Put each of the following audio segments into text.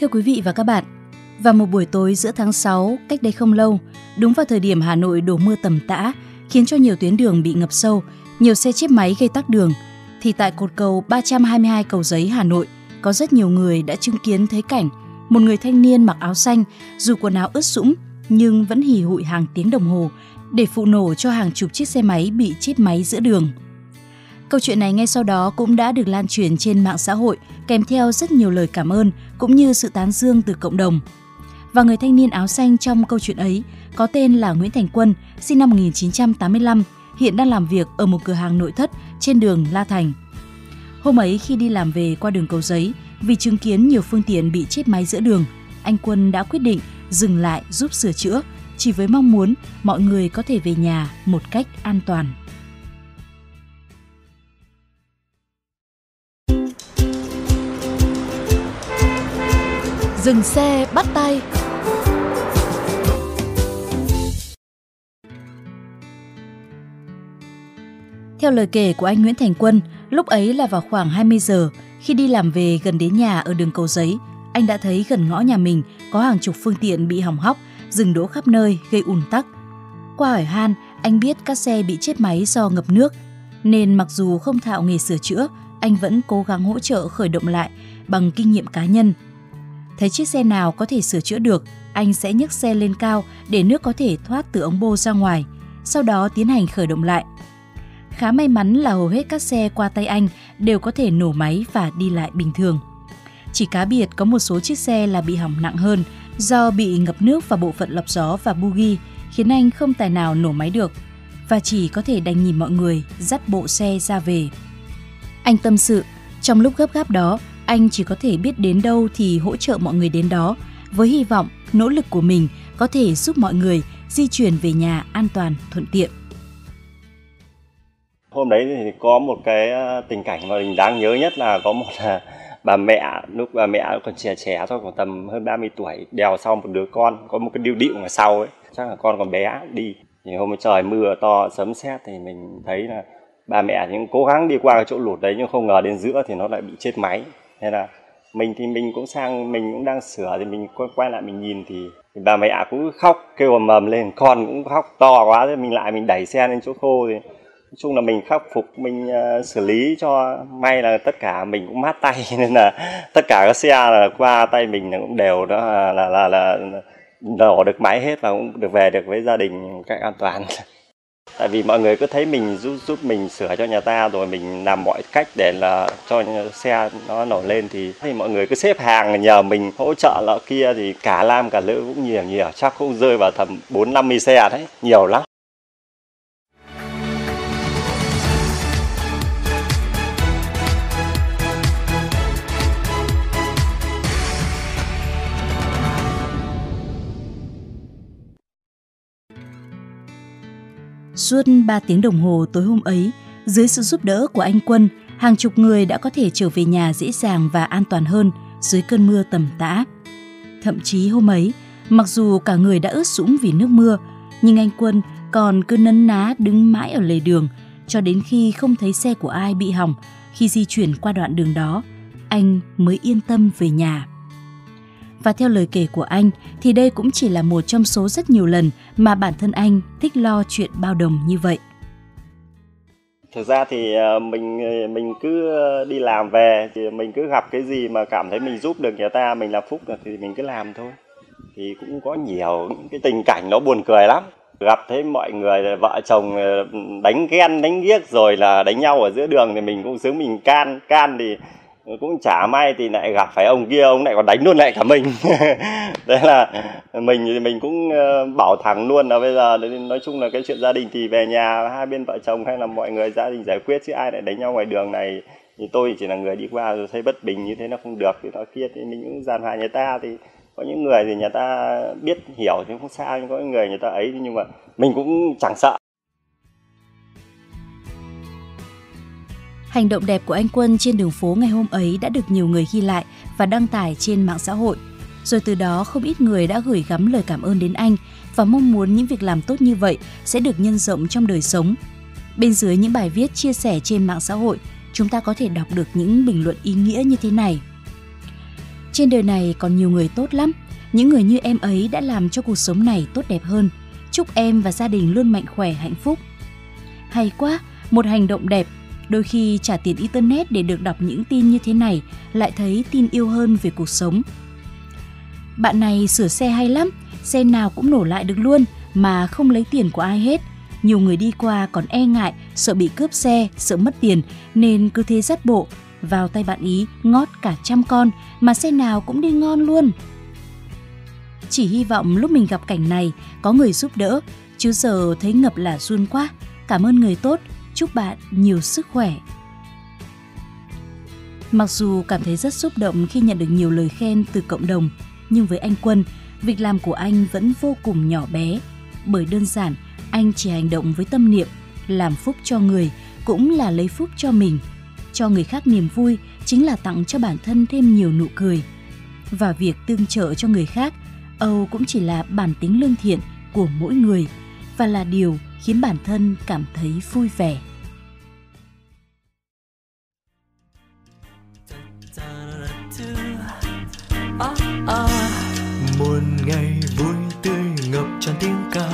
Thưa quý vị và các bạn, vào một buổi tối giữa tháng 6 cách đây không lâu, đúng vào thời điểm Hà Nội đổ mưa tầm tã, khiến cho nhiều tuyến đường bị ngập sâu, nhiều xe chết máy gây tắc đường, thì tại cột cầu 322 cầu giấy Hà Nội, có rất nhiều người đã chứng kiến thấy cảnh một người thanh niên mặc áo xanh, dù quần áo ướt sũng nhưng vẫn hì hụi hàng tiếng đồng hồ để phụ nổ cho hàng chục chiếc xe máy bị chết máy giữa đường. Câu chuyện này ngay sau đó cũng đã được lan truyền trên mạng xã hội kèm theo rất nhiều lời cảm ơn cũng như sự tán dương từ cộng đồng. Và người thanh niên áo xanh trong câu chuyện ấy có tên là Nguyễn Thành Quân, sinh năm 1985, hiện đang làm việc ở một cửa hàng nội thất trên đường La Thành. Hôm ấy khi đi làm về qua đường cầu giấy, vì chứng kiến nhiều phương tiện bị chết máy giữa đường, anh Quân đã quyết định dừng lại giúp sửa chữa, chỉ với mong muốn mọi người có thể về nhà một cách an toàn. Dừng xe bắt tay Theo lời kể của anh Nguyễn Thành Quân, lúc ấy là vào khoảng 20 giờ, khi đi làm về gần đến nhà ở đường cầu giấy, anh đã thấy gần ngõ nhà mình có hàng chục phương tiện bị hỏng hóc, dừng đỗ khắp nơi gây ùn tắc. Qua hỏi han, anh biết các xe bị chết máy do ngập nước, nên mặc dù không thạo nghề sửa chữa, anh vẫn cố gắng hỗ trợ khởi động lại bằng kinh nghiệm cá nhân. Thấy chiếc xe nào có thể sửa chữa được, anh sẽ nhấc xe lên cao để nước có thể thoát từ ống bô ra ngoài, sau đó tiến hành khởi động lại. Khá may mắn là hầu hết các xe qua tay anh đều có thể nổ máy và đi lại bình thường. Chỉ cá biệt có một số chiếc xe là bị hỏng nặng hơn do bị ngập nước vào bộ phận lọc gió và bugi khiến anh không tài nào nổ máy được và chỉ có thể đành nhìn mọi người dắt bộ xe ra về. Anh tâm sự, trong lúc gấp gáp đó, anh chỉ có thể biết đến đâu thì hỗ trợ mọi người đến đó, với hy vọng nỗ lực của mình có thể giúp mọi người di chuyển về nhà an toàn thuận tiện. hôm đấy thì có một cái ờ, tình cảnh mà mình đáng nhớ nhất là có một là bà mẹ lúc bà mẹ còn trẻ trẻ thôi khoảng tầm hơn 30 tuổi đèo sau một đứa con có một cái điệu điệu ở sau ấy. Chắc là con còn bé đi. Thì hôm ấy trời mưa to sấm sét thì mình thấy là bà mẹ những cố gắng đi qua cái chỗ lụt đấy nhưng không ngờ đến giữa thì nó lại bị chết máy thế là mình thì mình cũng sang mình cũng đang sửa thì mình quay, quay lại mình nhìn thì, thì bà mẹ cũng khóc kêu ầm ầm lên con cũng khóc to quá thì mình lại mình đẩy xe lên chỗ khô thì nói chung là mình khắc phục mình uh, xử lý cho may là tất cả mình cũng mát tay nên là tất cả các xe là qua tay mình cũng đều đó là là là, là đổ được máy hết và cũng được về được với gia đình một cách an toàn tại vì mọi người cứ thấy mình giúp giúp mình sửa cho nhà ta rồi mình làm mọi cách để là cho xe nó nổi lên thì thì mọi người cứ xếp hàng nhờ mình hỗ trợ lọ kia thì cả lam cả nữ cũng nhiều nhiều. Chắc cũng rơi vào tầm bốn năm mươi xe đấy, nhiều lắm. Suốt 3 tiếng đồng hồ tối hôm ấy, dưới sự giúp đỡ của anh Quân, hàng chục người đã có thể trở về nhà dễ dàng và an toàn hơn dưới cơn mưa tầm tã. Thậm chí hôm ấy, mặc dù cả người đã ướt sũng vì nước mưa, nhưng anh Quân còn cứ nấn ná đứng mãi ở lề đường cho đến khi không thấy xe của ai bị hỏng khi di chuyển qua đoạn đường đó, anh mới yên tâm về nhà. Và theo lời kể của anh, thì đây cũng chỉ là một trong số rất nhiều lần mà bản thân anh thích lo chuyện bao đồng như vậy. thực ra thì ờ, mình ờ, mình cứ ờ, đi làm về thì mình cứ gặp cái gì mà cảm thấy mình giúp được người ta, mình làm phúc được thì mình cứ làm thôi thì cũng có nhiều những cái tình cảnh nó buồn cười lắm gặp thấy mọi người vợ chồng đánh ghen, đánh ghiếc rồi là đánh nhau ở giữa đường thì mình cũng sướng mình can can thì cũng chả may thì lại gặp phải ông kia, ông lại còn đánh luôn lại cả mình. Đấy là mình thì mình cũng ờ, bảo thẳng luôn là bây giờ nói chung là cái chuyện gia đình thì về nhà hai bên vợ chồng hay là mọi người gia đình giải quyết chứ ai lại đánh nhau ngoài đường này. Thì tôi chỉ là người đi qua rồi thấy bất bình như thế nó không được, thì nói kia thì mình cũng giàn hòa người ta. Thì có những người thì người ta biết, hiểu thì không sao nhưng có những người người ta ấy, nhưng mà mình cũng chẳng sợ. Hành động đẹp của anh Quân trên đường phố ngày hôm ấy đã được nhiều người ghi lại và đăng tải trên mạng xã hội. Rồi từ đó không ít người đã gửi gắm lời cảm ơn đến anh và mong muốn những việc làm tốt như vậy sẽ được nhân rộng trong đời sống. Bên dưới những bài viết chia sẻ trên mạng xã hội, chúng ta có thể đọc được những bình luận ý nghĩa như thế này. Trên đời này còn nhiều người tốt lắm, những người như em ấy đã làm cho cuộc sống này tốt đẹp hơn. Chúc em và gia đình luôn mạnh khỏe hạnh phúc. Hay quá, một hành động đẹp Đôi khi trả tiền internet để được đọc những tin như thế này lại thấy tin yêu hơn về cuộc sống. Bạn này sửa xe hay lắm, xe nào cũng nổ lại được luôn mà không lấy tiền của ai hết. Nhiều người đi qua còn e ngại, sợ bị cướp xe, sợ mất tiền nên cứ thế dắt bộ. Vào tay bạn ý ngót cả trăm con mà xe nào cũng đi ngon luôn. Chỉ hy vọng lúc mình gặp cảnh này có người giúp đỡ, chứ giờ thấy ngập là run quá. Cảm ơn người tốt, chúc bạn nhiều sức khỏe. Mặc dù cảm thấy rất xúc động khi nhận được nhiều lời khen từ cộng đồng, nhưng với anh Quân, việc làm của anh vẫn vô cùng nhỏ bé. Bởi đơn giản, anh chỉ hành động với tâm niệm, làm phúc cho người cũng là lấy phúc cho mình. Cho người khác niềm vui chính là tặng cho bản thân thêm nhiều nụ cười. Và việc tương trợ cho người khác, Âu cũng chỉ là bản tính lương thiện của mỗi người và là điều khiến bản thân cảm thấy vui vẻ. Một ngày vui tươi ngập tràn tiếng ca.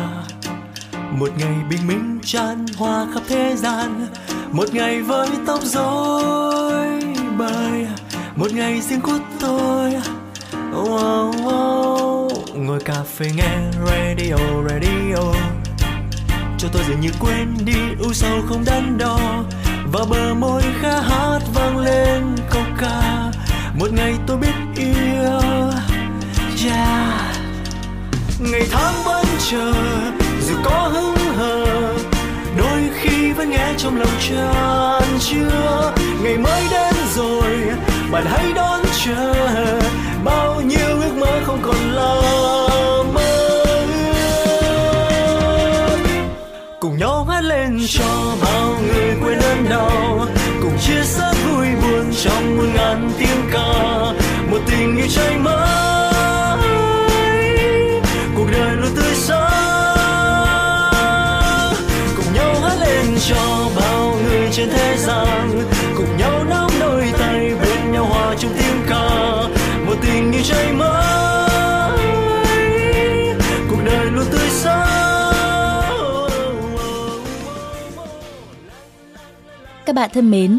Một ngày bình minh tràn hoa khắp thế gian. Một ngày với tóc rối bời. Một ngày riêng của tôi. Wow, wow. ngồi cà phê nghe radio radio. Cho tôi dường như quên đi u sầu không đắn đo và bờ môi khá hát vang lên câu ca. Một ngày tôi biết yêu yeah. ngày tháng vẫn chờ, dù có hững hờ, đôi khi vẫn nghe trong lòng tràn chưa ngày mới đến rồi, bạn hãy đón chờ. Bao nhiêu ước mơ không còn là mơ cùng nhau hát lên cho bao người tình yêu mới cuộc đời luôn tươi sáng. Cùng nhau hát lên cho bao người trên thế gian. Cùng nhau nắm đôi tay bên nhau hòa trong tiếng ca. Một tình yêu cháy mới cuộc đời luôn tươi sáng. Các bạn thân mến,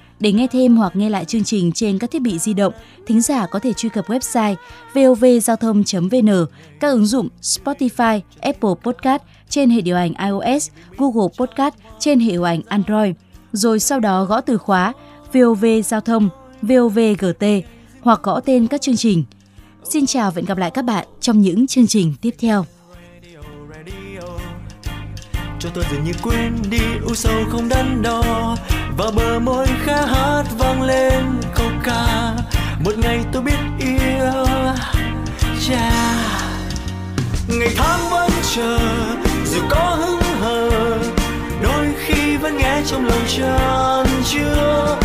Để nghe thêm hoặc nghe lại chương trình trên các thiết bị di động, thính giả có thể truy cập website vovgiao thông.vn, các ứng dụng Spotify, Apple Podcast trên hệ điều hành iOS, Google Podcast trên hệ điều hành Android, rồi sau đó gõ từ khóa VOV Giao thông, VOVGT hoặc gõ tên các chương trình. Xin chào và hẹn gặp lại các bạn trong những chương trình tiếp theo cho tôi dường như quên đi u sầu không đắn đo. Và bờ môi khẽ hát vang lên câu ca. Một ngày tôi biết yêu yeah. ngày tháng vẫn chờ, dù có hững hờ, đôi khi vẫn nghe trong lòng tràn chưa